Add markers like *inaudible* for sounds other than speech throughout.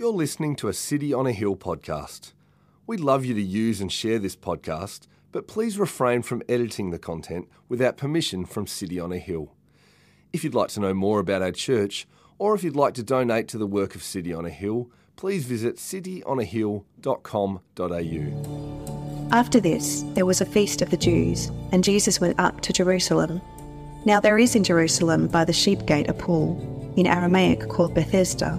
You're listening to a City on a Hill podcast. We'd love you to use and share this podcast, but please refrain from editing the content without permission from City on a Hill. If you'd like to know more about our church, or if you'd like to donate to the work of City on a Hill, please visit cityonahill.com.au. After this, there was a feast of the Jews, and Jesus went up to Jerusalem. Now there is in Jerusalem by the sheep gate a pool, in Aramaic called Bethesda,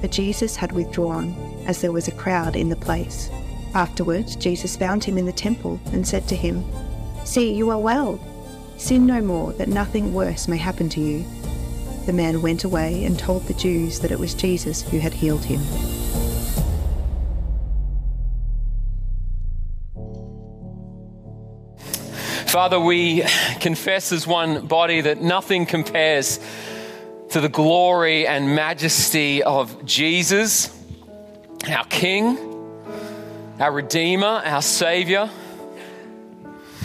but Jesus had withdrawn, as there was a crowd in the place. Afterwards, Jesus found him in the temple and said to him, See, you are well. Sin no more, that nothing worse may happen to you. The man went away and told the Jews that it was Jesus who had healed him. Father, we confess as one body that nothing compares to the glory and majesty of Jesus, our King, our Redeemer, our Savior.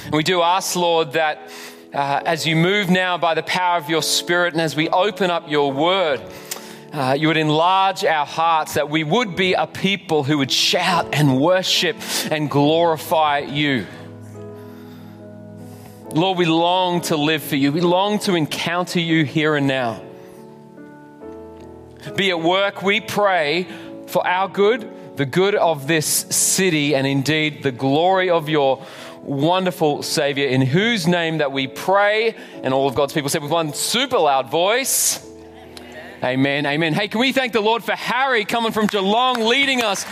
And we do ask, Lord, that uh, as you move now by the power of your Spirit and as we open up your word, uh, you would enlarge our hearts, that we would be a people who would shout and worship and glorify you. Lord, we long to live for you. We long to encounter you here and now. Be at work, we pray for our good, the good of this city, and indeed the glory of your wonderful Savior, in whose name that we pray. And all of God's people said with one super loud voice. Amen. Amen. Hey, can we thank the Lord for Harry coming from Geelong leading us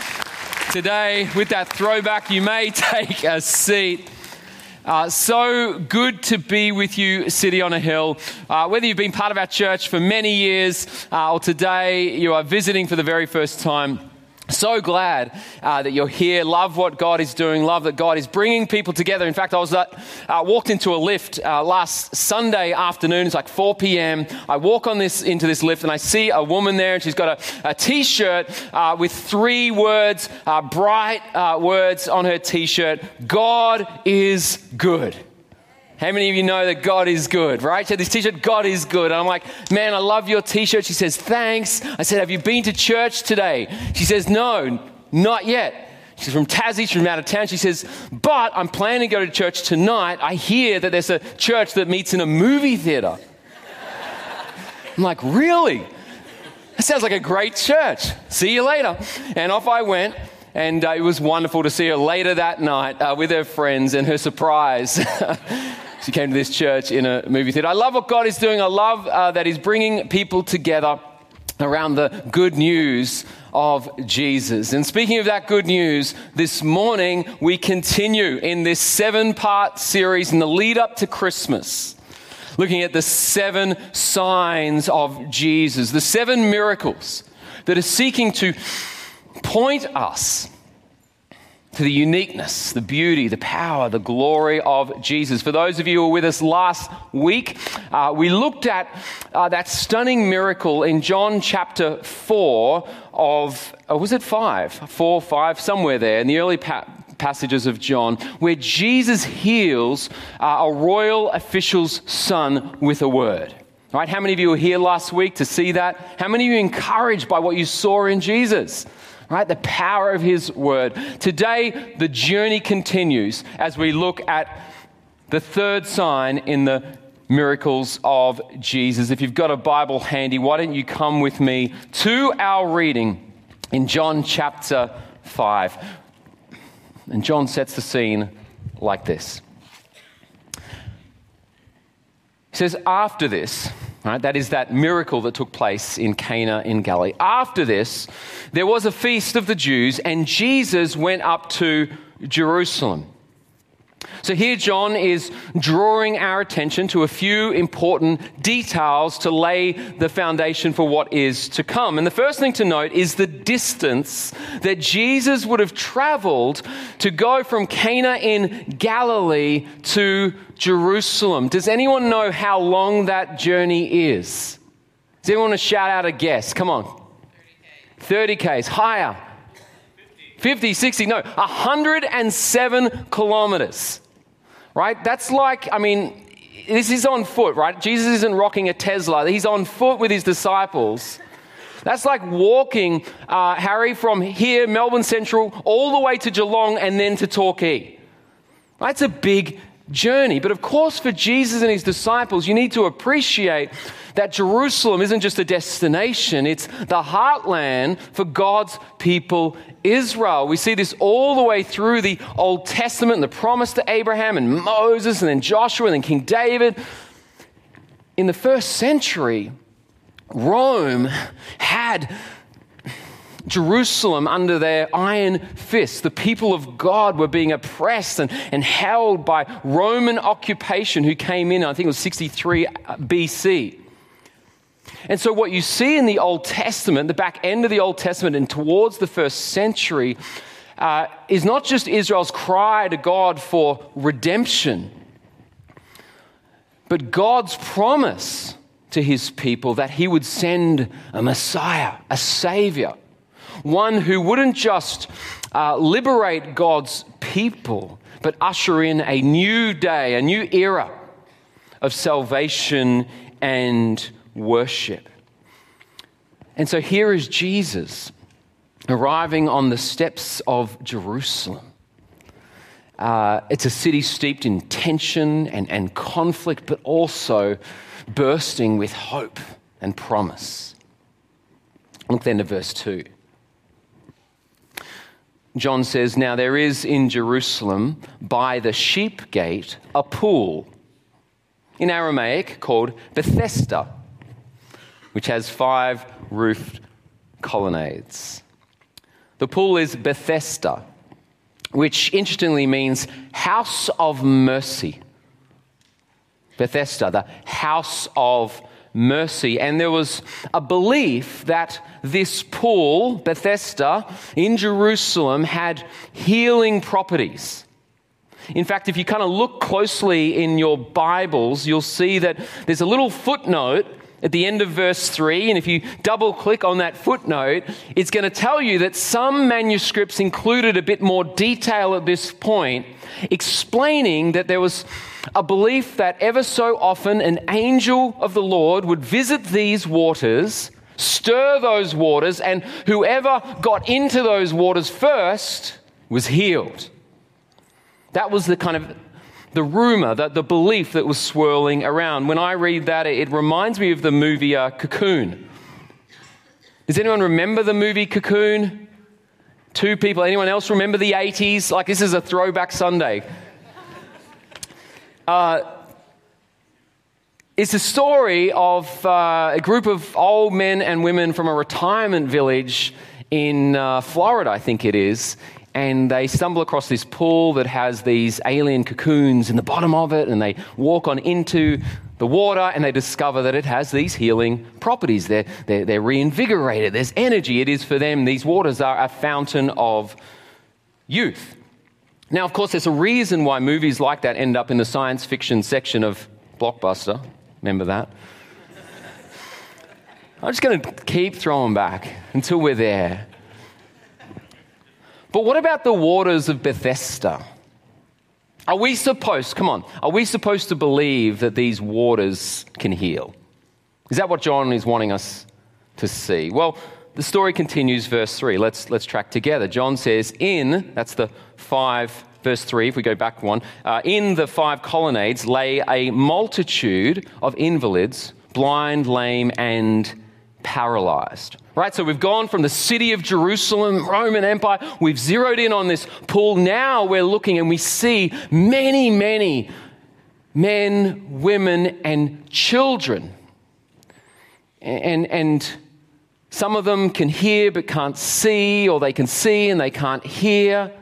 today with that throwback? You may *laughs* take a seat. Uh, so good to be with you, City on a Hill. Uh, whether you've been part of our church for many years uh, or today you are visiting for the very first time, so glad uh, that you're here. Love what God is doing. Love that God is bringing people together. In fact, I was at, uh, walked into a lift uh, last Sunday afternoon. It's like 4 p.m. I walk on this into this lift and I see a woman there, and she's got a a T-shirt uh, with three words, uh, bright uh, words on her T-shirt. God is good. How many of you know that God is good, right? She had this t shirt, God is good. And I'm like, man, I love your t shirt. She says, thanks. I said, have you been to church today? She says, no, not yet. She's from Tassie, she's from out of town. She says, but I'm planning to go to church tonight. I hear that there's a church that meets in a movie theater. I'm like, really? That sounds like a great church. See you later. And off I went. And uh, it was wonderful to see her later that night uh, with her friends and her surprise. *laughs* she came to this church in a movie theater. I love what God is doing. I love uh, that He's bringing people together around the good news of Jesus. And speaking of that good news, this morning we continue in this seven part series in the lead up to Christmas, looking at the seven signs of Jesus, the seven miracles that are seeking to point us to the uniqueness, the beauty, the power, the glory of Jesus. For those of you who were with us last week, uh, we looked at uh, that stunning miracle in John chapter 4 of, oh, was it 5? 4, 5, somewhere there in the early pa- passages of John, where Jesus heals uh, a royal official's son with a word. Right? How many of you were here last week to see that? How many of you encouraged by what you saw in Jesus? Right? The power of His Word. Today, the journey continues as we look at the third sign in the miracles of Jesus. If you've got a Bible handy, why don't you come with me to our reading in John chapter 5? And John sets the scene like this. He says, after this, right, that is that miracle that took place in Cana in Galilee. After this, there was a feast of the Jews, and Jesus went up to Jerusalem. So here, John is drawing our attention to a few important details to lay the foundation for what is to come. And the first thing to note is the distance that Jesus would have traveled to go from Cana in Galilee to Jerusalem. Does anyone know how long that journey is? Does anyone want to shout out a guess? Come on. 30 Ks. Higher. 50, 60, no, 107 kilometers right? That's like, I mean, this is on foot, right? Jesus isn't rocking a Tesla, he's on foot with his disciples. That's like walking, uh, Harry, from here, Melbourne Central, all the way to Geelong and then to Torquay. That's a big journey. But of course, for Jesus and his disciples, you need to appreciate that Jerusalem isn't just a destination, it's the heartland for God's people Israel. We see this all the way through the Old Testament the promise to Abraham and Moses and then Joshua and then King David. In the first century, Rome had Jerusalem under their iron fist. The people of God were being oppressed and, and held by Roman occupation who came in, I think it was 63 BC. And so, what you see in the Old Testament, the back end of the Old Testament and towards the first century, uh, is not just Israel's cry to God for redemption, but God's promise to his people that he would send a Messiah, a Savior, one who wouldn't just uh, liberate God's people, but usher in a new day, a new era of salvation and worship. And so here is Jesus arriving on the steps of Jerusalem. Uh, it's a city steeped in tension and, and conflict, but also bursting with hope and promise. Look then to verse 2. John says, Now there is in Jerusalem by the sheep gate a pool, in Aramaic called Bethesda which has five roofed colonnades. The pool is Bethesda, which interestingly means house of mercy. Bethesda, the house of mercy. And there was a belief that this pool, Bethesda, in Jerusalem, had healing properties. In fact, if you kind of look closely in your Bibles, you'll see that there's a little footnote at the end of verse 3, and if you double click on that footnote, it's going to tell you that some manuscripts included a bit more detail at this point, explaining that there was a belief that ever so often an angel of the Lord would visit these waters, stir those waters, and whoever got into those waters first was healed. That was the kind of the rumor, that the belief that was swirling around. When I read that, it reminds me of the movie uh, Cocoon. Does anyone remember the movie Cocoon? Two people. Anyone else remember the 80s? Like, this is a throwback Sunday. Uh, it's a story of uh, a group of old men and women from a retirement village in uh, Florida, I think it is, and they stumble across this pool that has these alien cocoons in the bottom of it, and they walk on into the water and they discover that it has these healing properties. They're, they're, they're reinvigorated, there's energy. It is for them, these waters are a fountain of youth. Now, of course, there's a reason why movies like that end up in the science fiction section of Blockbuster. Remember that? I'm just going to keep throwing back until we're there. But what about the waters of Bethesda? Are we supposed, come on, are we supposed to believe that these waters can heal? Is that what John is wanting us to see? Well, the story continues, verse 3. Let's, let's track together. John says, In, that's the five, verse 3, if we go back one, uh, in the five colonnades lay a multitude of invalids, blind, lame, and paralyzed. Right, so we've gone from the city of Jerusalem, Roman Empire, we've zeroed in on this pool. Now we're looking and we see many, many men, women, and children. And, and some of them can hear but can't see, or they can see and they can't hear.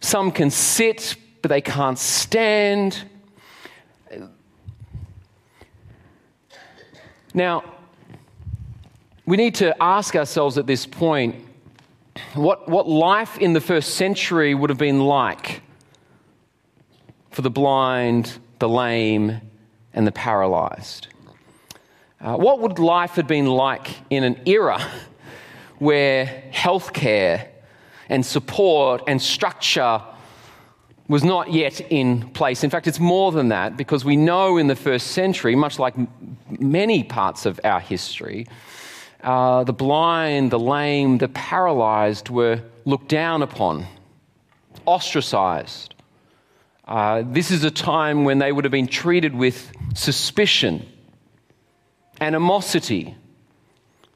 Some can sit but they can't stand. Now, we need to ask ourselves at this point what, what life in the first century would have been like for the blind, the lame, and the paralyzed. Uh, what would life have been like in an era *laughs* where healthcare and support and structure was not yet in place. In fact, it's more than that because we know in the first century, much like many parts of our history, uh, the blind, the lame, the paralyzed were looked down upon, ostracized. Uh, this is a time when they would have been treated with suspicion, animosity,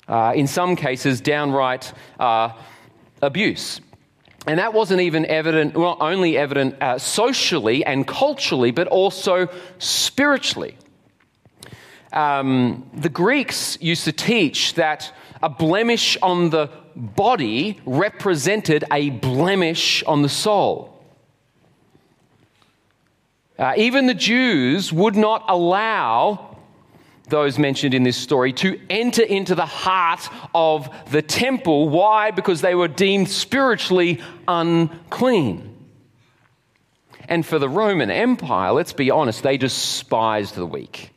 uh, in some cases, downright uh, abuse. And that wasn't even evident, not only evident uh, socially and culturally, but also spiritually. Um, the Greeks used to teach that a blemish on the body represented a blemish on the soul. Uh, even the Jews would not allow those mentioned in this story to enter into the heart of the temple. Why? Because they were deemed spiritually unclean. And for the Roman Empire, let's be honest, they despised the weak.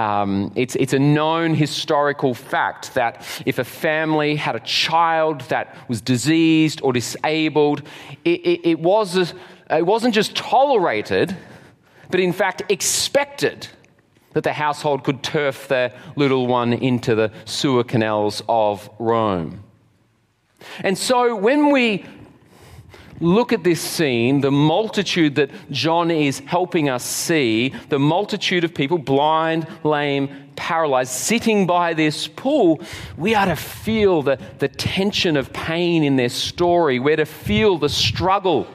Um, it's, it's a known historical fact that if a family had a child that was diseased or disabled, it, it, it, was, it wasn't just tolerated, but in fact expected that the household could turf their little one into the sewer canals of Rome. And so when we look at this scene, the multitude that John is helping us see, the multitude of people, blind, lame, paralyzed, sitting by this pool, we are to feel the, the tension of pain in their story. We're to feel the struggle.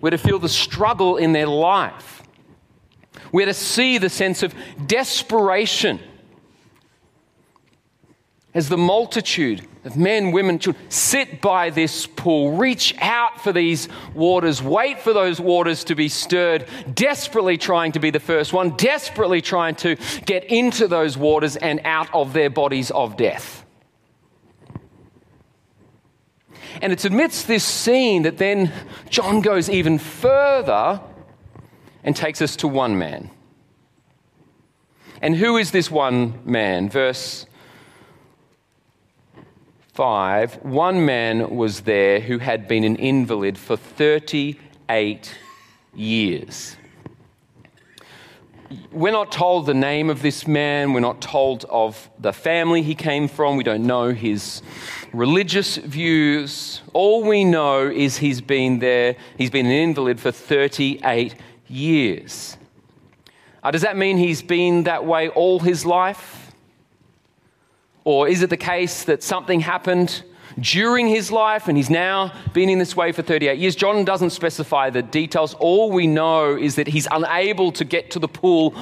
We're to feel the struggle in their life. We're to see the sense of desperation as the multitude of men, women, children sit by this pool, reach out for these waters, wait for those waters to be stirred, desperately trying to be the first one, desperately trying to get into those waters and out of their bodies of death. And it's amidst this scene that then John goes even further and takes us to one man. And who is this one man? Verse 5 One man was there who had been an invalid for 38 years. We're not told the name of this man. We're not told of the family he came from. We don't know his religious views. All we know is he's been there, he's been an invalid for 38 years. Uh, does that mean he's been that way all his life? Or is it the case that something happened during his life and he's now been in this way for 38 years? John doesn't specify the details. All we know is that he's unable to get to the pool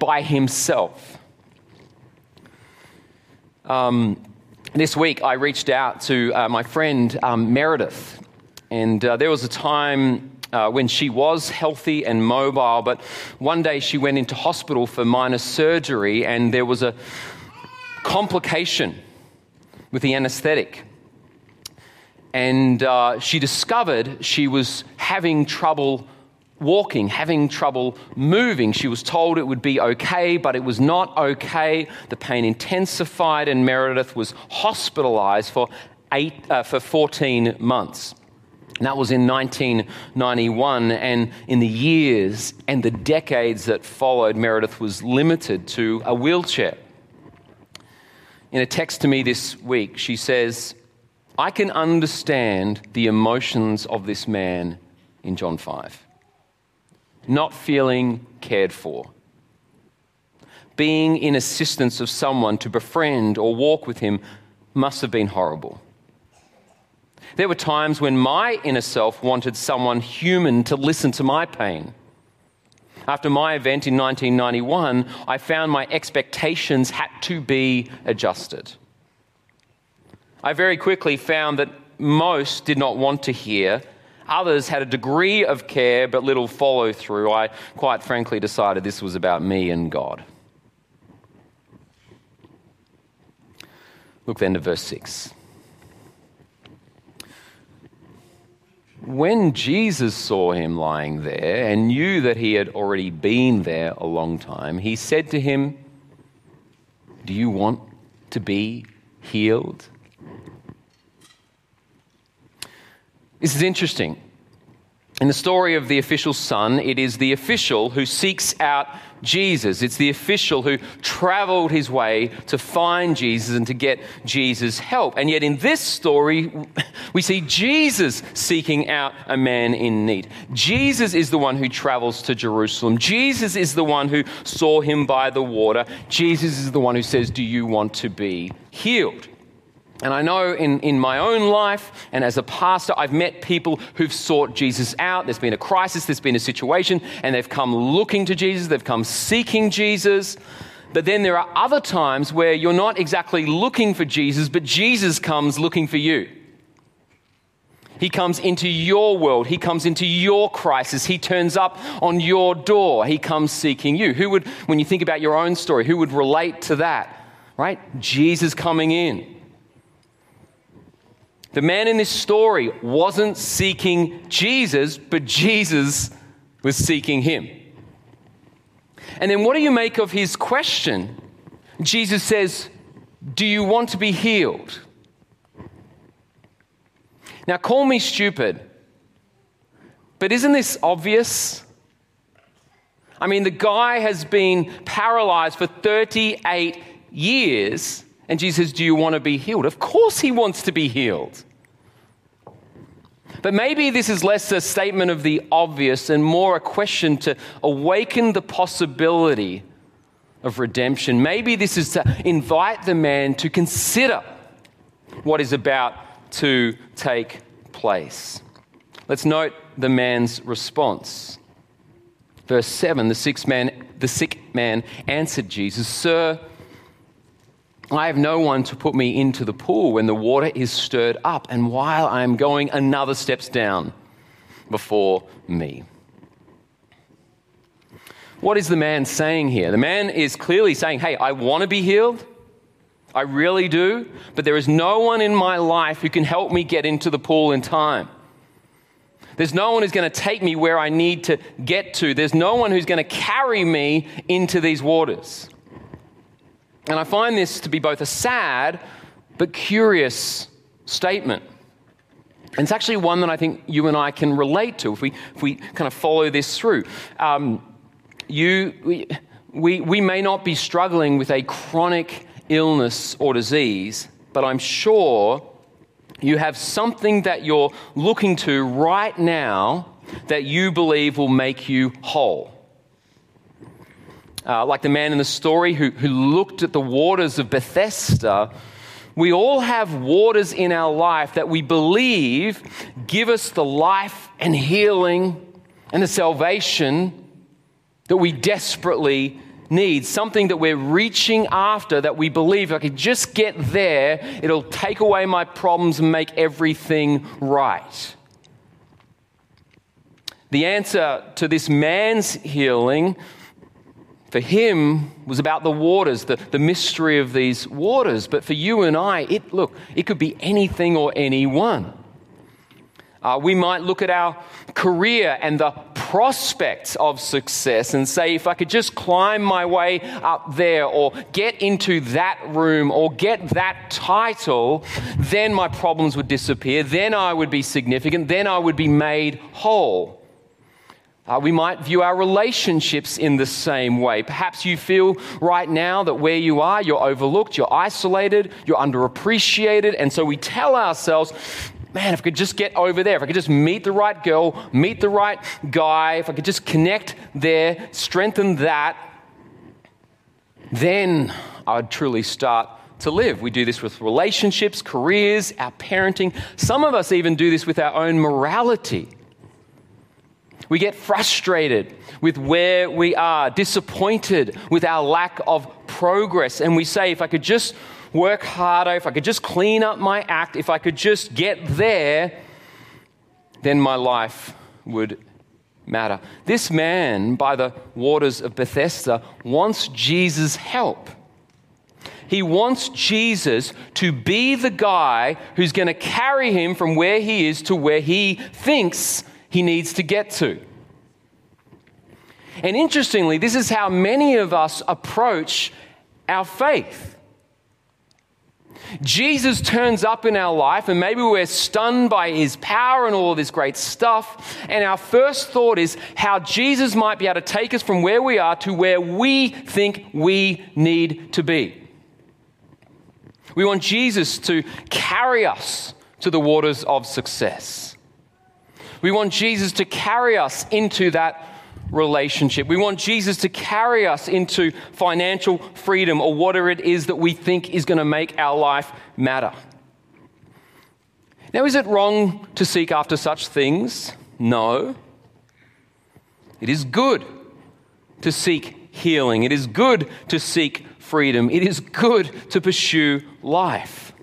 by himself. Um, this week, I reached out to uh, my friend um, Meredith, and uh, there was a time uh, when she was healthy and mobile, but one day she went into hospital for minor surgery and there was a complication with the anesthetic. And uh, she discovered she was having trouble walking, having trouble moving. She was told it would be okay, but it was not okay. The pain intensified, and Meredith was hospitalized for, eight, uh, for 14 months. And that was in 1991, and in the years and the decades that followed, Meredith was limited to a wheelchair. In a text to me this week, she says, I can understand the emotions of this man in John 5. Not feeling cared for, being in assistance of someone to befriend or walk with him must have been horrible. There were times when my inner self wanted someone human to listen to my pain. After my event in 1991, I found my expectations had to be adjusted. I very quickly found that most did not want to hear. Others had a degree of care but little follow through. I quite frankly decided this was about me and God. Look then to verse 6. When Jesus saw him lying there and knew that he had already been there a long time, he said to him, Do you want to be healed? This is interesting. In the story of the official son, it is the official who seeks out Jesus. It's the official who traveled his way to find Jesus and to get Jesus' help. And yet, in this story, we see Jesus seeking out a man in need. Jesus is the one who travels to Jerusalem. Jesus is the one who saw him by the water. Jesus is the one who says, Do you want to be healed? And I know in, in my own life and as a pastor, I've met people who've sought Jesus out. There's been a crisis, there's been a situation, and they've come looking to Jesus, they've come seeking Jesus. But then there are other times where you're not exactly looking for Jesus, but Jesus comes looking for you. He comes into your world. He comes into your crisis. He turns up on your door. He comes seeking you. Who would, when you think about your own story, who would relate to that? Right? Jesus coming in. The man in this story wasn't seeking Jesus, but Jesus was seeking him. And then what do you make of his question? Jesus says, Do you want to be healed? Now, call me stupid, but isn't this obvious? I mean, the guy has been paralyzed for 38 years and Jesus Do you want to be healed? Of course, he wants to be healed. But maybe this is less a statement of the obvious and more a question to awaken the possibility of redemption. Maybe this is to invite the man to consider what is about to take place. Let's note the man's response. Verse 7 the, man, the sick man answered Jesus, Sir, I have no one to put me into the pool when the water is stirred up, and while I am going, another steps down before me. What is the man saying here? The man is clearly saying, Hey, I want to be healed. I really do. But there is no one in my life who can help me get into the pool in time. There's no one who's going to take me where I need to get to. There's no one who's going to carry me into these waters. And I find this to be both a sad but curious statement. And it's actually one that I think you and I can relate to if we, if we kind of follow this through. Um, you, we, we, we may not be struggling with a chronic illness or disease, but I'm sure you have something that you're looking to right now that you believe will make you whole uh, like the man in the story who, who looked at the waters of Bethesda, we all have waters in our life that we believe give us the life and healing and the salvation that we desperately need. Something that we're reaching after that we believe if I could just get there, it'll take away my problems and make everything right. The answer to this man's healing for him was about the waters, the, the mystery of these waters. But for you and I, it look, it could be anything or anyone. Uh, we might look at our career and the prospects of success and say, if I could just climb my way up there or get into that room or get that title, then my problems would disappear. Then I would be significant. Then I would be made whole. Uh, we might view our relationships in the same way. Perhaps you feel right now that where you are, you're overlooked, you're isolated, you're underappreciated. And so we tell ourselves, man, if I could just get over there, if I could just meet the right girl, meet the right guy, if I could just connect there, strengthen that, then I would truly start to live. We do this with relationships, careers, our parenting. Some of us even do this with our own morality. We get frustrated with where we are, disappointed with our lack of progress, and we say, if I could just work harder, if I could just clean up my act, if I could just get there, then my life would matter. This man by the waters of Bethesda wants Jesus' help. He wants Jesus to be the guy who's going to carry him from where he is to where he thinks he needs to get to. And interestingly, this is how many of us approach our faith. Jesus turns up in our life, and maybe we're stunned by his power and all of this great stuff. And our first thought is how Jesus might be able to take us from where we are to where we think we need to be. We want Jesus to carry us to the waters of success. We want Jesus to carry us into that relationship. We want Jesus to carry us into financial freedom or whatever it is that we think is going to make our life matter. Now, is it wrong to seek after such things? No. It is good to seek healing. It is good to seek freedom. It is good to pursue life.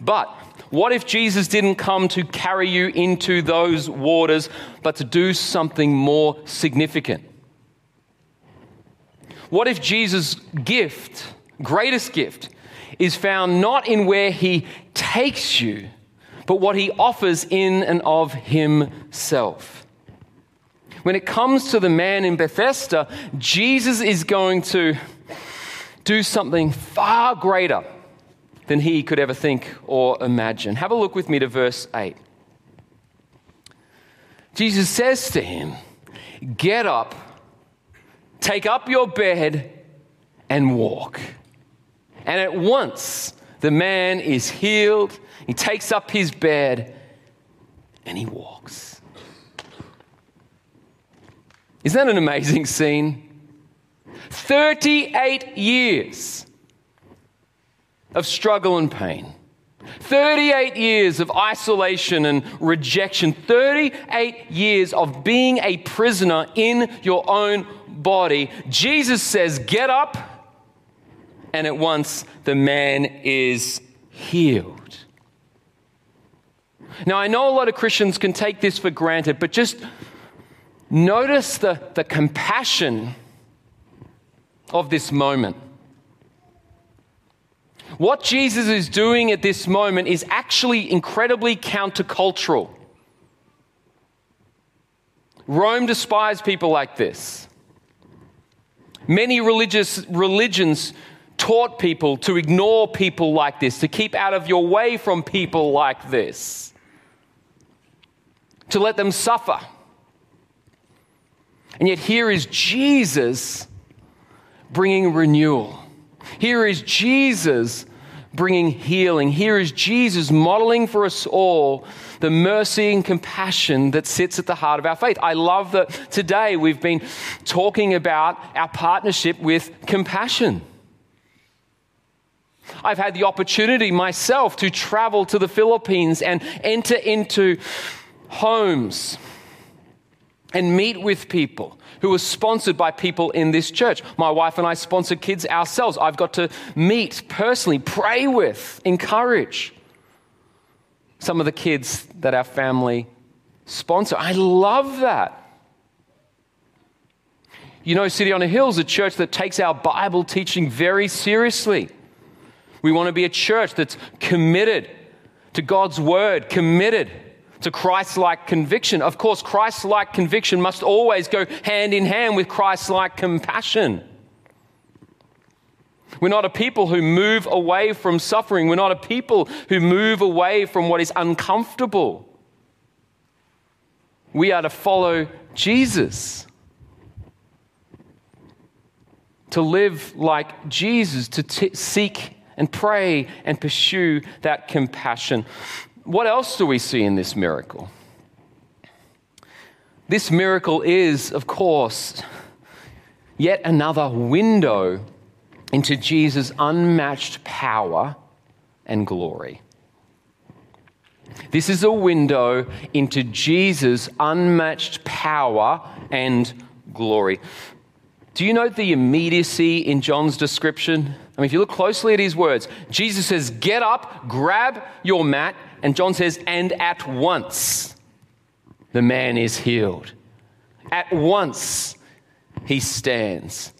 But what if Jesus didn't come to carry you into those waters, but to do something more significant? What if Jesus' gift, greatest gift, is found not in where he takes you, but what he offers in and of himself? When it comes to the man in Bethesda, Jesus is going to do something far greater than he could ever think or imagine. Have a look with me to verse 8. Jesus says to him, Get up, take up your bed, and walk. And at once the man is healed. He takes up his bed and he walks. Isn't that an amazing scene? 38 years of struggle and pain. 38 years of isolation and rejection. 38 years of being a prisoner in your own body. Jesus says, Get up. And at once the man is healed. Now, I know a lot of Christians can take this for granted, but just notice the, the compassion of this moment. What Jesus is doing at this moment is actually incredibly countercultural. Rome despised people like this. Many religious religions taught people to ignore people like this, to keep out of your way from people like this, to let them suffer. And yet, here is Jesus bringing renewal. Here is Jesus bringing healing. Here is Jesus modeling for us all the mercy and compassion that sits at the heart of our faith. I love that today we've been talking about our partnership with compassion. I've had the opportunity myself to travel to the Philippines and enter into homes and meet with people who are sponsored by people in this church. My wife and I sponsor kids ourselves. I've got to meet personally, pray with, encourage some of the kids that our family sponsor. I love that. You know, City on a Hill is a church that takes our Bible teaching very seriously. We want to be a church that's committed to God's word, committed to Christ like conviction. Of course, Christ like conviction must always go hand in hand with Christ like compassion. We're not a people who move away from suffering. We're not a people who move away from what is uncomfortable. We are to follow Jesus. To live like Jesus, to t- seek and pray and pursue that compassion. What else do we see in this miracle? This miracle is, of course, yet another window into Jesus' unmatched power and glory. This is a window into Jesus' unmatched power and glory. Do you note the immediacy in John's description? I mean, if you look closely at his words, Jesus says, Get up, grab your mat, and John says, And at once the man is healed. At once he stands.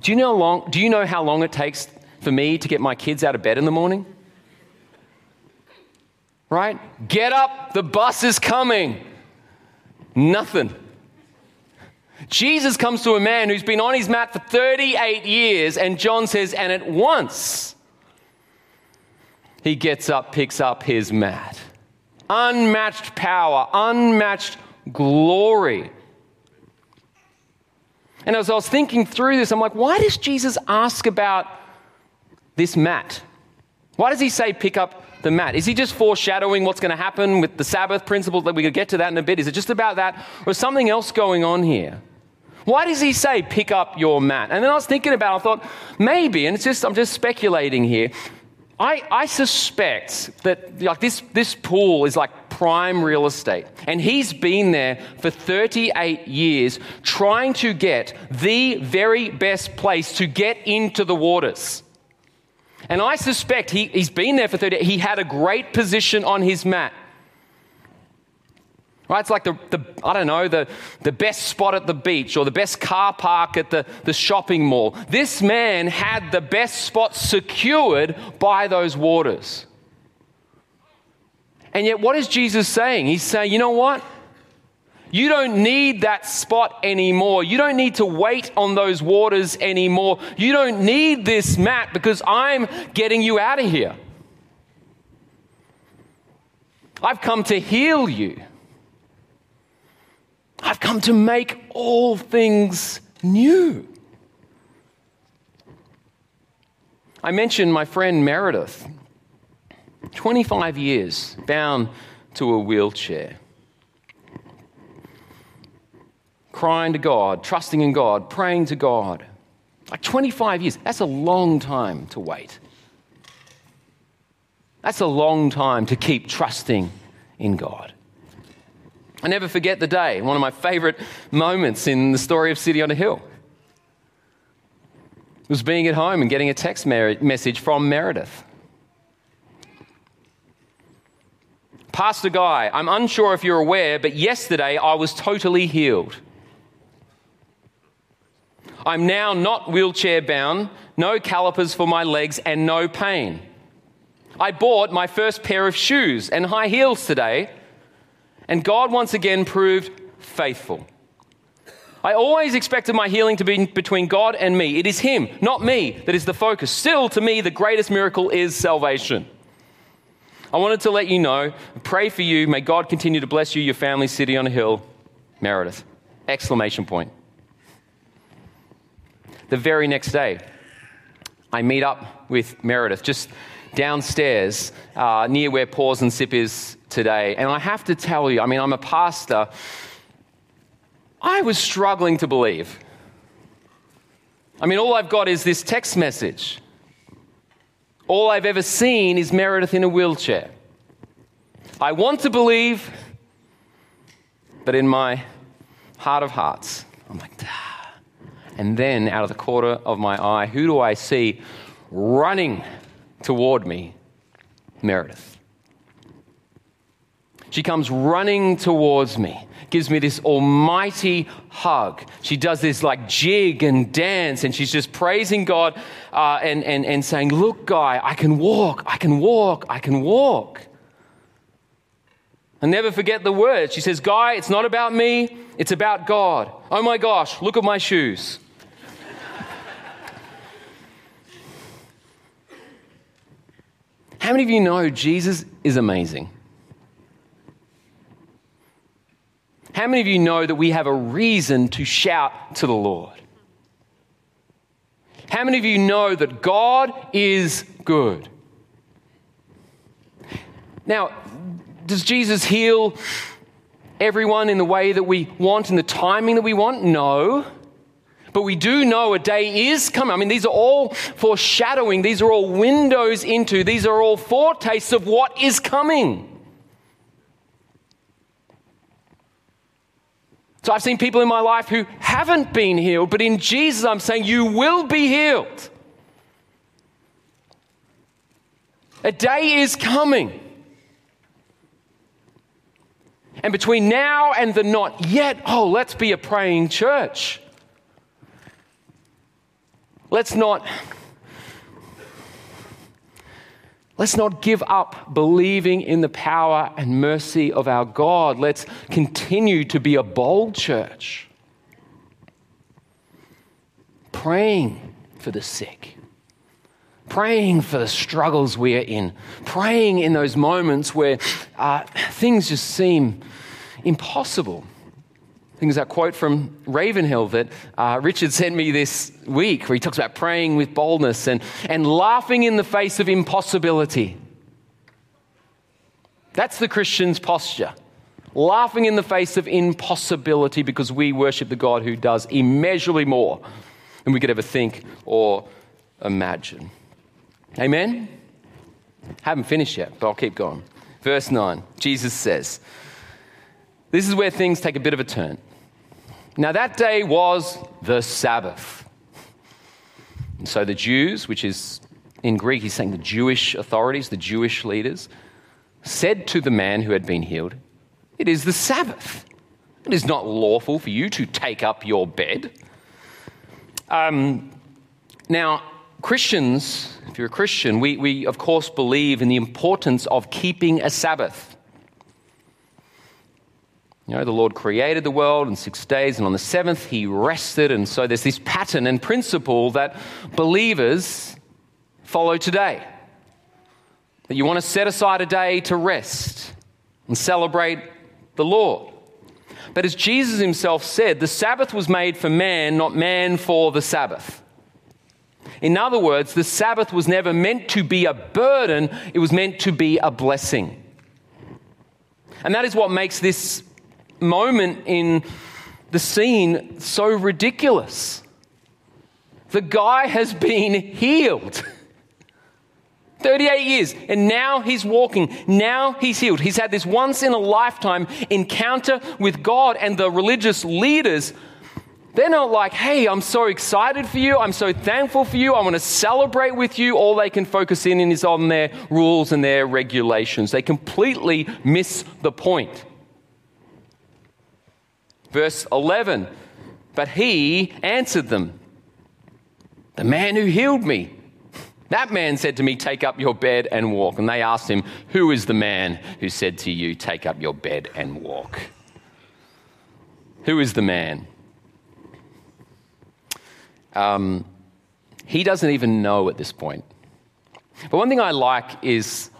Do you know how long, do you know how long it takes for me to get my kids out of bed in the morning? Right? Get up, the bus is coming. Nothing. Jesus comes to a man who's been on his mat for 38 years, and John says, and at once he gets up, picks up his mat. Unmatched power, unmatched glory. And as I was thinking through this, I'm like, why does Jesus ask about this mat? Why does he say pick up the mat? Is he just foreshadowing what's going to happen with the Sabbath principle that we could get to that in a bit? Is it just about that? Or something else going on here? Why does he say pick up your mat? And then I was thinking about it, I thought, maybe, and it's just I'm just speculating here. I, I suspect that like this, this pool is like prime real estate. And he's been there for 38 years trying to get the very best place to get into the waters. And I suspect he, he's been there for 30 He had a great position on his mat. Right? It's like the, the, I don't know, the, the best spot at the beach or the best car park at the, the shopping mall. This man had the best spot secured by those waters. And yet, what is Jesus saying? He's saying, you know what? You don't need that spot anymore. You don't need to wait on those waters anymore. You don't need this mat because I'm getting you out of here. I've come to heal you. I've come to make all things new. I mentioned my friend Meredith, 25 years bound to a wheelchair. Crying to God, trusting in God, praying to God. Like 25 years, that's a long time to wait. That's a long time to keep trusting in God. I never forget the day, one of my favorite moments in the story of City on a Hill. was being at home and getting a text message from Meredith. Pastor Guy, I'm unsure if you're aware, but yesterday I was totally healed. I'm now not wheelchair bound, no calipers for my legs, and no pain. I bought my first pair of shoes and high heels today and God once again proved faithful. I always expected my healing to be between God and me. It is Him, not me, that is the focus. Still, to me, the greatest miracle is salvation. I wanted to let you know, pray for you. May God continue to bless you, your family, city on a hill. Meredith. Exclamation point. The very next day, I meet up with Meredith just downstairs uh, near where Pause and Sip is today. And I have to tell you, I mean, I'm a pastor. I was struggling to believe. I mean, all I've got is this text message. All I've ever seen is Meredith in a wheelchair. I want to believe, but in my heart of hearts, I'm like, ah. And then out of the corner of my eye, who do I see running toward me? Meredith. She comes running towards me, gives me this almighty hug. She does this like jig and dance, and she's just praising God uh, and, and, and saying, Look, Guy, I can walk, I can walk, I can walk. I never forget the words. She says, Guy, it's not about me, it's about God. Oh my gosh, look at my shoes. How many of you know Jesus is amazing? How many of you know that we have a reason to shout to the Lord? How many of you know that God is good? Now, does Jesus heal everyone in the way that we want, in the timing that we want? No. But we do know a day is coming. I mean, these are all foreshadowing, these are all windows into, these are all foretastes of what is coming. So I've seen people in my life who haven't been healed, but in Jesus, I'm saying you will be healed. A day is coming. And between now and the not yet, oh, let's be a praying church. Let's not Let's not give up believing in the power and mercy of our God. Let's continue to be a bold church, praying for the sick, praying for the struggles we are in, praying in those moments where uh, things just seem impossible. I it's that quote from Ravenhill that uh, Richard sent me this week, where he talks about praying with boldness and, and laughing in the face of impossibility. That's the Christian's posture. Laughing in the face of impossibility because we worship the God who does immeasurably more than we could ever think or imagine. Amen? Haven't finished yet, but I'll keep going. Verse 9, Jesus says, this is where things take a bit of a turn. Now, that day was the Sabbath. And so the Jews, which is in Greek, he's saying the Jewish authorities, the Jewish leaders, said to the man who had been healed, It is the Sabbath. It is not lawful for you to take up your bed. Um, now, Christians, if you're a Christian, we, we of course believe in the importance of keeping a Sabbath. You know, the Lord created the world in six days, and on the seventh, He rested. And so there's this pattern and principle that believers follow today. That you want to set aside a day to rest and celebrate the Lord. But as Jesus himself said, the Sabbath was made for man, not man for the Sabbath. In other words, the Sabbath was never meant to be a burden, it was meant to be a blessing. And that is what makes this moment in the scene so ridiculous. The guy has been *laughs* healed. 38 years, and now he's walking. Now he's healed. He's had this once in a lifetime encounter with God, and the religious leaders, they're not like, hey, I'm so excited for you. I'm so thankful for you. I want to celebrate with you. All they can focus in is on their rules and their regulations. They completely miss the point. Verse 11 But he answered them, The man who healed me. That man said to me, Take up your bed and walk. And they asked him, Who is the man who said to you, Take up your bed and walk? Who is the man? Um, he doesn't even know at this point. But one thing I like is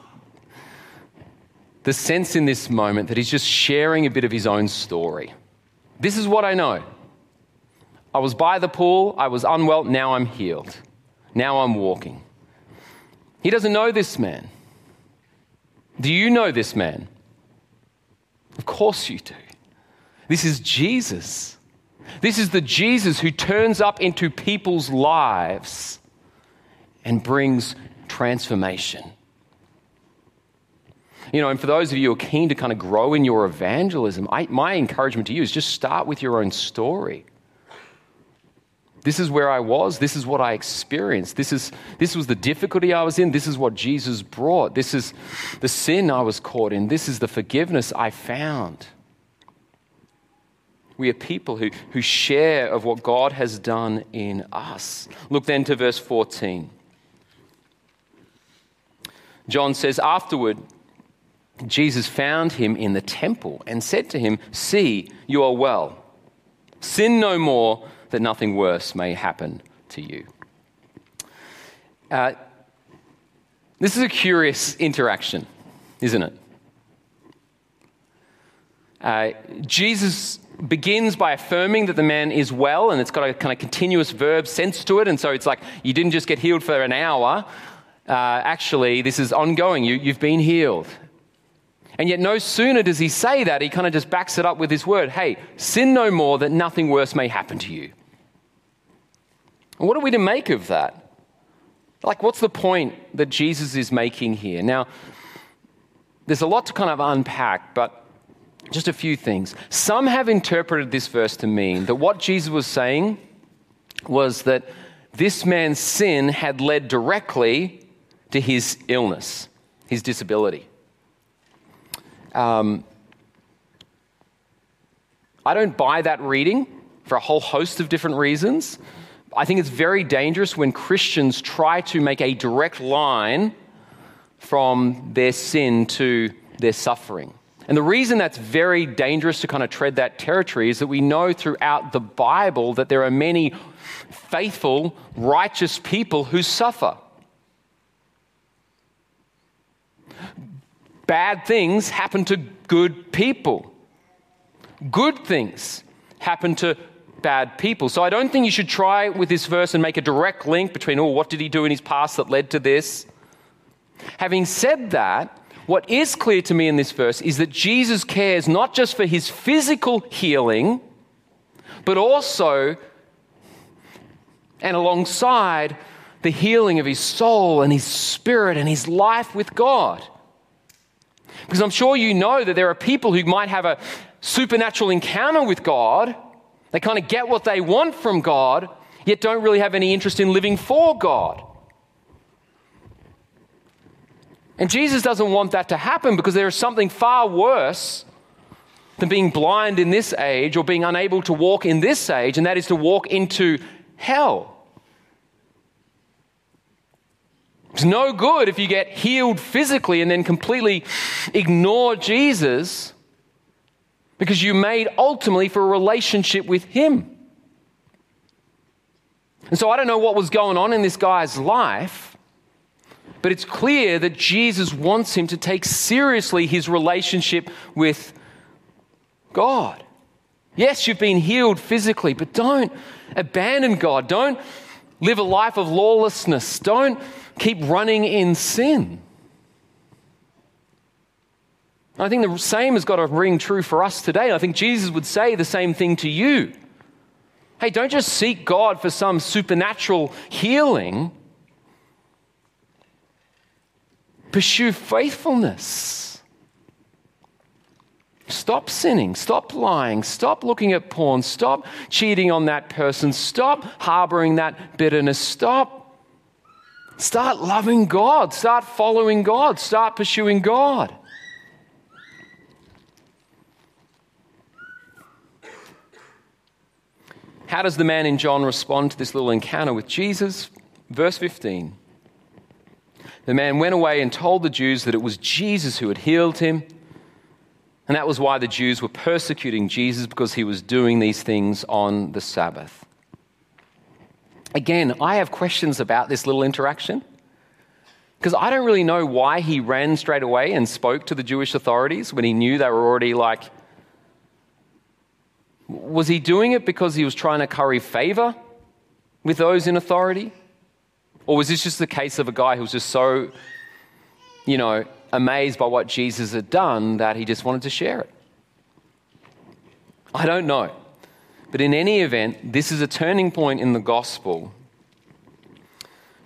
the sense in this moment that he's just sharing a bit of his own story. This is what I know. I was by the pool, I was unwell, now I'm healed. Now I'm walking. He doesn't know this man. Do you know this man? Of course you do. This is Jesus. This is the Jesus who turns up into people's lives and brings transformation. You know, and for those of you who are keen to kind of grow in your evangelism, I, my encouragement to you is just start with your own story. This is where I was. This is what I experienced. This, is, this was the difficulty I was in. This is what Jesus brought. This is the sin I was caught in. This is the forgiveness I found. We are people who, who share of what God has done in us. Look then to verse 14. John says, Afterward, Jesus found him in the temple and said to him, See, you are well. Sin no more, that nothing worse may happen to you. Uh, this is a curious interaction, isn't it? Uh, Jesus begins by affirming that the man is well, and it's got a kind of continuous verb sense to it. And so it's like you didn't just get healed for an hour. Uh, actually, this is ongoing. You, you've been healed. And yet, no sooner does he say that, he kind of just backs it up with his word hey, sin no more that nothing worse may happen to you. What are we to make of that? Like, what's the point that Jesus is making here? Now, there's a lot to kind of unpack, but just a few things. Some have interpreted this verse to mean that what Jesus was saying was that this man's sin had led directly to his illness, his disability. Um, I don't buy that reading for a whole host of different reasons. I think it's very dangerous when Christians try to make a direct line from their sin to their suffering. And the reason that's very dangerous to kind of tread that territory is that we know throughout the Bible that there are many faithful, righteous people who suffer. Bad things happen to good people. Good things happen to bad people. So I don't think you should try with this verse and make a direct link between, oh, what did he do in his past that led to this? Having said that, what is clear to me in this verse is that Jesus cares not just for his physical healing, but also and alongside the healing of his soul and his spirit and his life with God. Because I'm sure you know that there are people who might have a supernatural encounter with God. They kind of get what they want from God, yet don't really have any interest in living for God. And Jesus doesn't want that to happen because there is something far worse than being blind in this age or being unable to walk in this age, and that is to walk into hell. It's no good if you get healed physically and then completely ignore Jesus because you made ultimately for a relationship with Him. And so I don't know what was going on in this guy's life, but it's clear that Jesus wants him to take seriously his relationship with God. Yes, you've been healed physically, but don't abandon God. Don't live a life of lawlessness. Don't keep running in sin. I think the same has got to ring true for us today. I think Jesus would say the same thing to you. Hey, don't just seek God for some supernatural healing. Pursue faithfulness. Stop sinning. Stop lying. Stop looking at porn. Stop cheating on that person. Stop harboring that bitterness. Stop Start loving God. Start following God. Start pursuing God. How does the man in John respond to this little encounter with Jesus? Verse 15. The man went away and told the Jews that it was Jesus who had healed him. And that was why the Jews were persecuting Jesus because he was doing these things on the Sabbath. Again, I have questions about this little interaction because I don't really know why he ran straight away and spoke to the Jewish authorities when he knew they were already like. Was he doing it because he was trying to curry favor with those in authority? Or was this just the case of a guy who was just so, you know, amazed by what Jesus had done that he just wanted to share it? I don't know. But in any event, this is a turning point in the gospel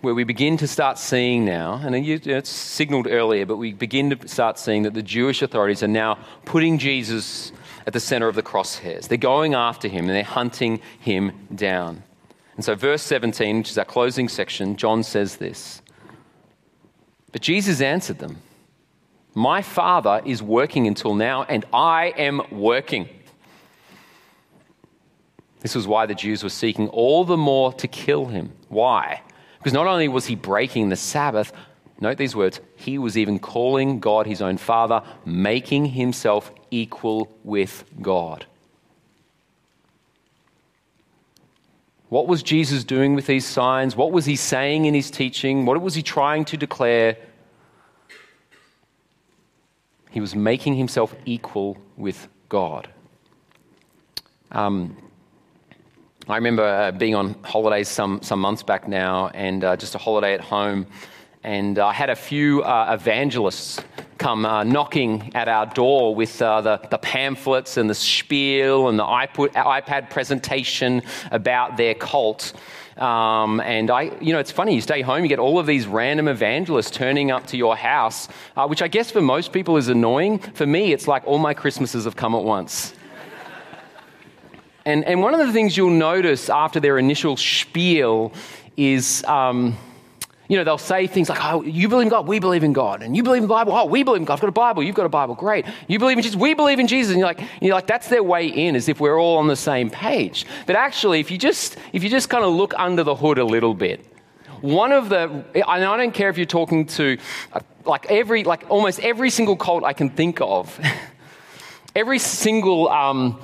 where we begin to start seeing now, and it's signaled earlier, but we begin to start seeing that the Jewish authorities are now putting Jesus at the center of the crosshairs. They're going after him and they're hunting him down. And so, verse 17, which is our closing section, John says this But Jesus answered them, My Father is working until now, and I am working. This was why the Jews were seeking all the more to kill him. Why? Because not only was he breaking the Sabbath, note these words, he was even calling God his own Father, making himself equal with God. What was Jesus doing with these signs? What was he saying in his teaching? What was he trying to declare? He was making himself equal with God. Um, I remember uh, being on holidays some, some months back now, and uh, just a holiday at home. And I had a few uh, evangelists come uh, knocking at our door with uh, the, the pamphlets and the spiel and the iPad presentation about their cult. Um, and I, you know, it's funny. You stay home, you get all of these random evangelists turning up to your house, uh, which I guess for most people is annoying. For me, it's like all my Christmases have come at once. And, and one of the things you'll notice after their initial spiel is. Um, you know, they'll say things like, oh, you believe in God, we believe in God. And you believe in the Bible, oh, we believe in God. I've got a Bible, you've got a Bible, great. You believe in Jesus, we believe in Jesus. And you're like, you're like that's their way in, as if we're all on the same page. But actually, if you just, if you just kind of look under the hood a little bit, one of the, I don't care if you're talking to uh, like every, like almost every single cult I can think of, *laughs* every single um,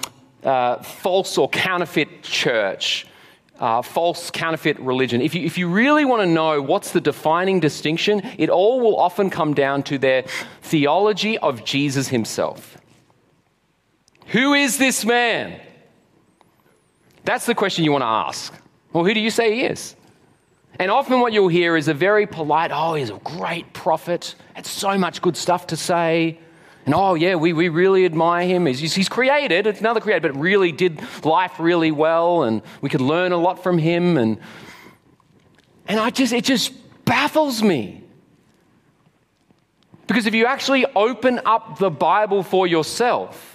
uh, false or counterfeit church uh, false counterfeit religion. If you, if you really want to know what's the defining distinction, it all will often come down to their theology of Jesus himself. Who is this man? That's the question you want to ask. Well, who do you say he is? And often what you'll hear is a very polite, oh, he's a great prophet, had so much good stuff to say. And oh, yeah, we, we really admire him. He's, he's created, it's another creator, but really did life really well, and we could learn a lot from him. And, and I just, it just baffles me. Because if you actually open up the Bible for yourself,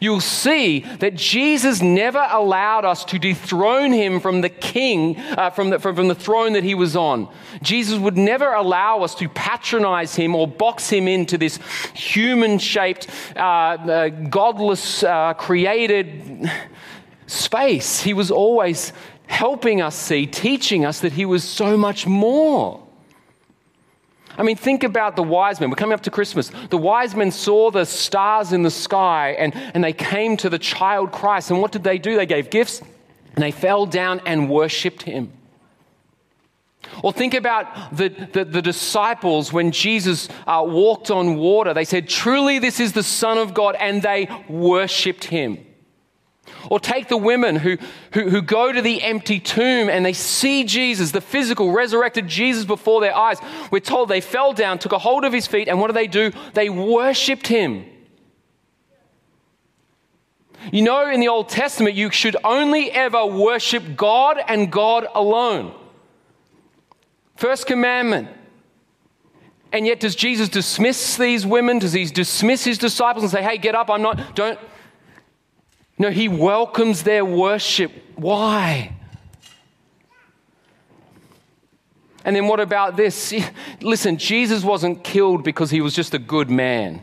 you'll see that Jesus never allowed us to dethrone him from the king, uh, from, the, from, from, the throne that he was on. Jesus would never allow us to patronize him or box him into this human shaped, uh, uh, godless, uh, created space. He was always helping us see, teaching us that he was so much more. I mean, think about the wise men. We're coming up to Christmas. The wise men saw the stars in the sky and, and they came to the child Christ. And what did they do? They gave gifts and they fell down and worshiped him. Or think about the, the, the disciples when Jesus uh, walked on water. They said, Truly, this is the Son of God, and they worshiped him. Or take the women who, who, who, go to the empty tomb and they see Jesus, the physical, resurrected Jesus before their eyes. We're told they fell down, took a hold of his feet, and what do they do? They worshiped him. You know, in the Old Testament, you should only ever worship God and God alone. First commandment. And yet, does Jesus dismiss these women? Does he dismiss his disciples and say, hey, get up, I'm not, don't, no, he welcomes their worship. Why? And then what about this? *laughs* Listen, Jesus wasn't killed because he was just a good man.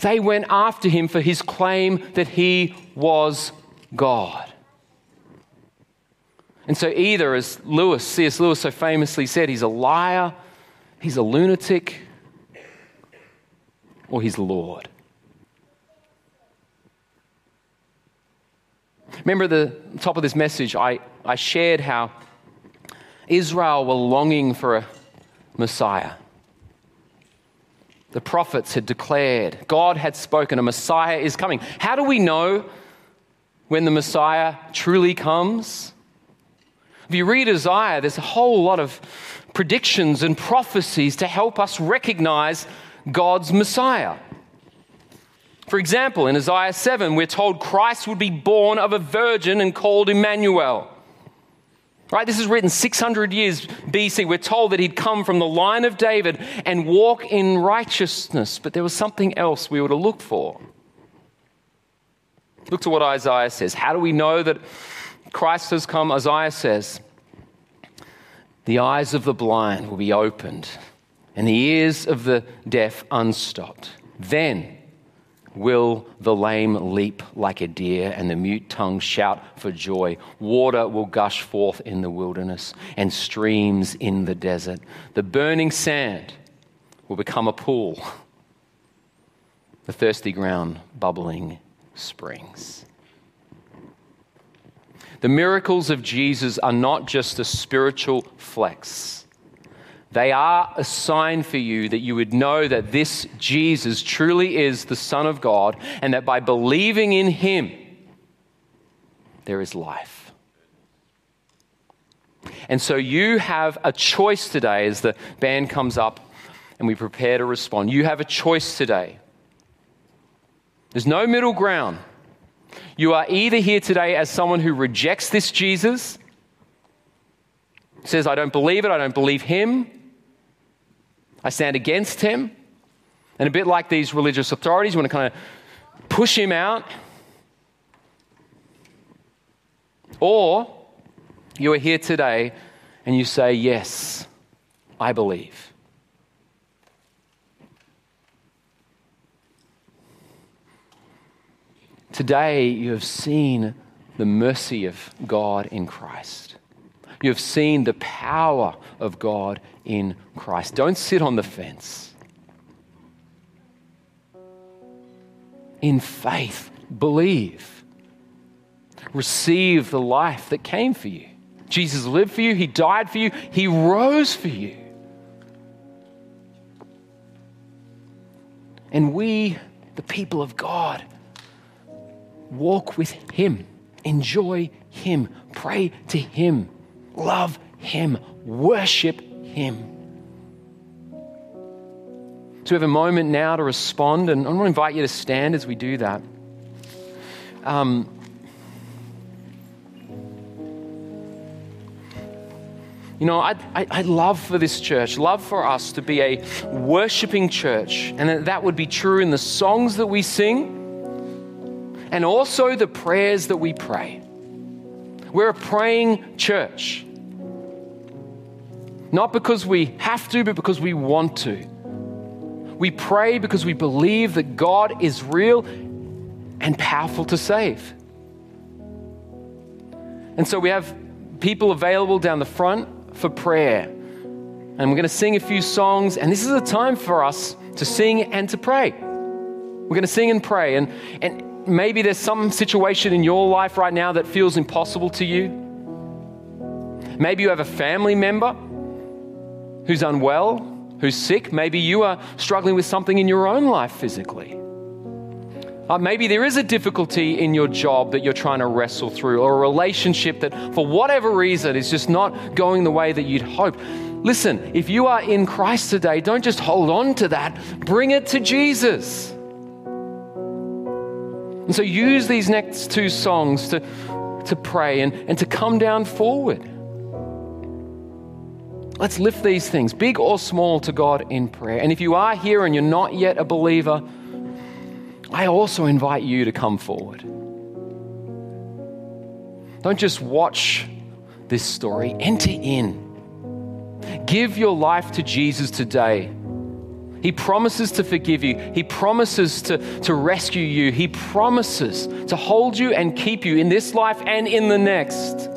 They went after him for his claim that he was God. And so, either, as Lewis, C.S. Lewis so famously said, he's a liar, he's a lunatic, or he's Lord. Remember the top of this message, I, I shared how Israel were longing for a Messiah. The prophets had declared, God had spoken, a Messiah is coming. How do we know when the Messiah truly comes? If you read Isaiah, there's a whole lot of predictions and prophecies to help us recognize God's Messiah. For example, in Isaiah 7, we're told Christ would be born of a virgin and called Emmanuel. Right? This is written 600 years BC. We're told that he'd come from the line of David and walk in righteousness, but there was something else we were to look for. Look to what Isaiah says. How do we know that Christ has come? Isaiah says, The eyes of the blind will be opened, and the ears of the deaf unstopped. Then, will the lame leap like a deer, and the mute tongue shout for joy. Water will gush forth in the wilderness, and streams in the desert. The burning sand will become a pool, the thirsty ground, bubbling springs. The miracles of Jesus are not just a spiritual flex they are a sign for you that you would know that this Jesus truly is the Son of God and that by believing in him, there is life. And so you have a choice today as the band comes up and we prepare to respond. You have a choice today. There's no middle ground. You are either here today as someone who rejects this Jesus, says, I don't believe it, I don't believe him, I stand against him. And a bit like these religious authorities, you want to kind of push him out. Or you are here today and you say, Yes, I believe. Today, you have seen the mercy of God in Christ. You have seen the power of God in Christ. Don't sit on the fence. In faith, believe. Receive the life that came for you. Jesus lived for you, He died for you, He rose for you. And we, the people of God, walk with Him, enjoy Him, pray to Him, love Him, worship Him. So we have a moment now to respond, and I want to invite you to stand as we do that. Um, You know, I'd, I'd love for this church, love for us to be a worshiping church, and that, that would be true in the songs that we sing and also the prayers that we pray. We're a praying church. Not because we have to, but because we want to. We pray because we believe that God is real and powerful to save. And so we have people available down the front for prayer. And we're going to sing a few songs, and this is a time for us to sing and to pray. We're going to sing and pray. And, and maybe there's some situation in your life right now that feels impossible to you. Maybe you have a family member who's unwell, who's sick. Maybe you are struggling with something in your own life physically. Uh, maybe there is a difficulty in your job that you're trying to wrestle through, or a relationship that, for whatever reason, is just not going the way that you'd hoped. Listen, if you are in Christ today, don't just hold on to that, bring it to Jesus. And so use these next two songs to, to pray and, and to come down forward. Let's lift these things, big or small, to God in prayer. And if you are here and you're not yet a believer, I also invite you to come forward. Don't just watch this story, enter in. Give your life to Jesus today. He promises to forgive you. He promises to, to rescue you. He promises to hold you and keep you in this life and in the next.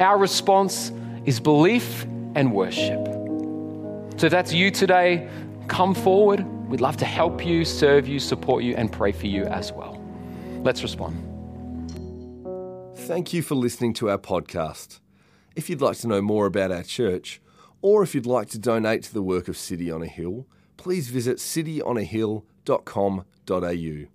Our response is belief and worship. So if that's you today, come forward. We'd love to help you, serve you, support you, and pray for you as well. Let's respond. Thank you for listening to our podcast. If you'd like to know more about our church, or if you'd like to donate to the work of City on a Hill, please visit cityonahill.com.au.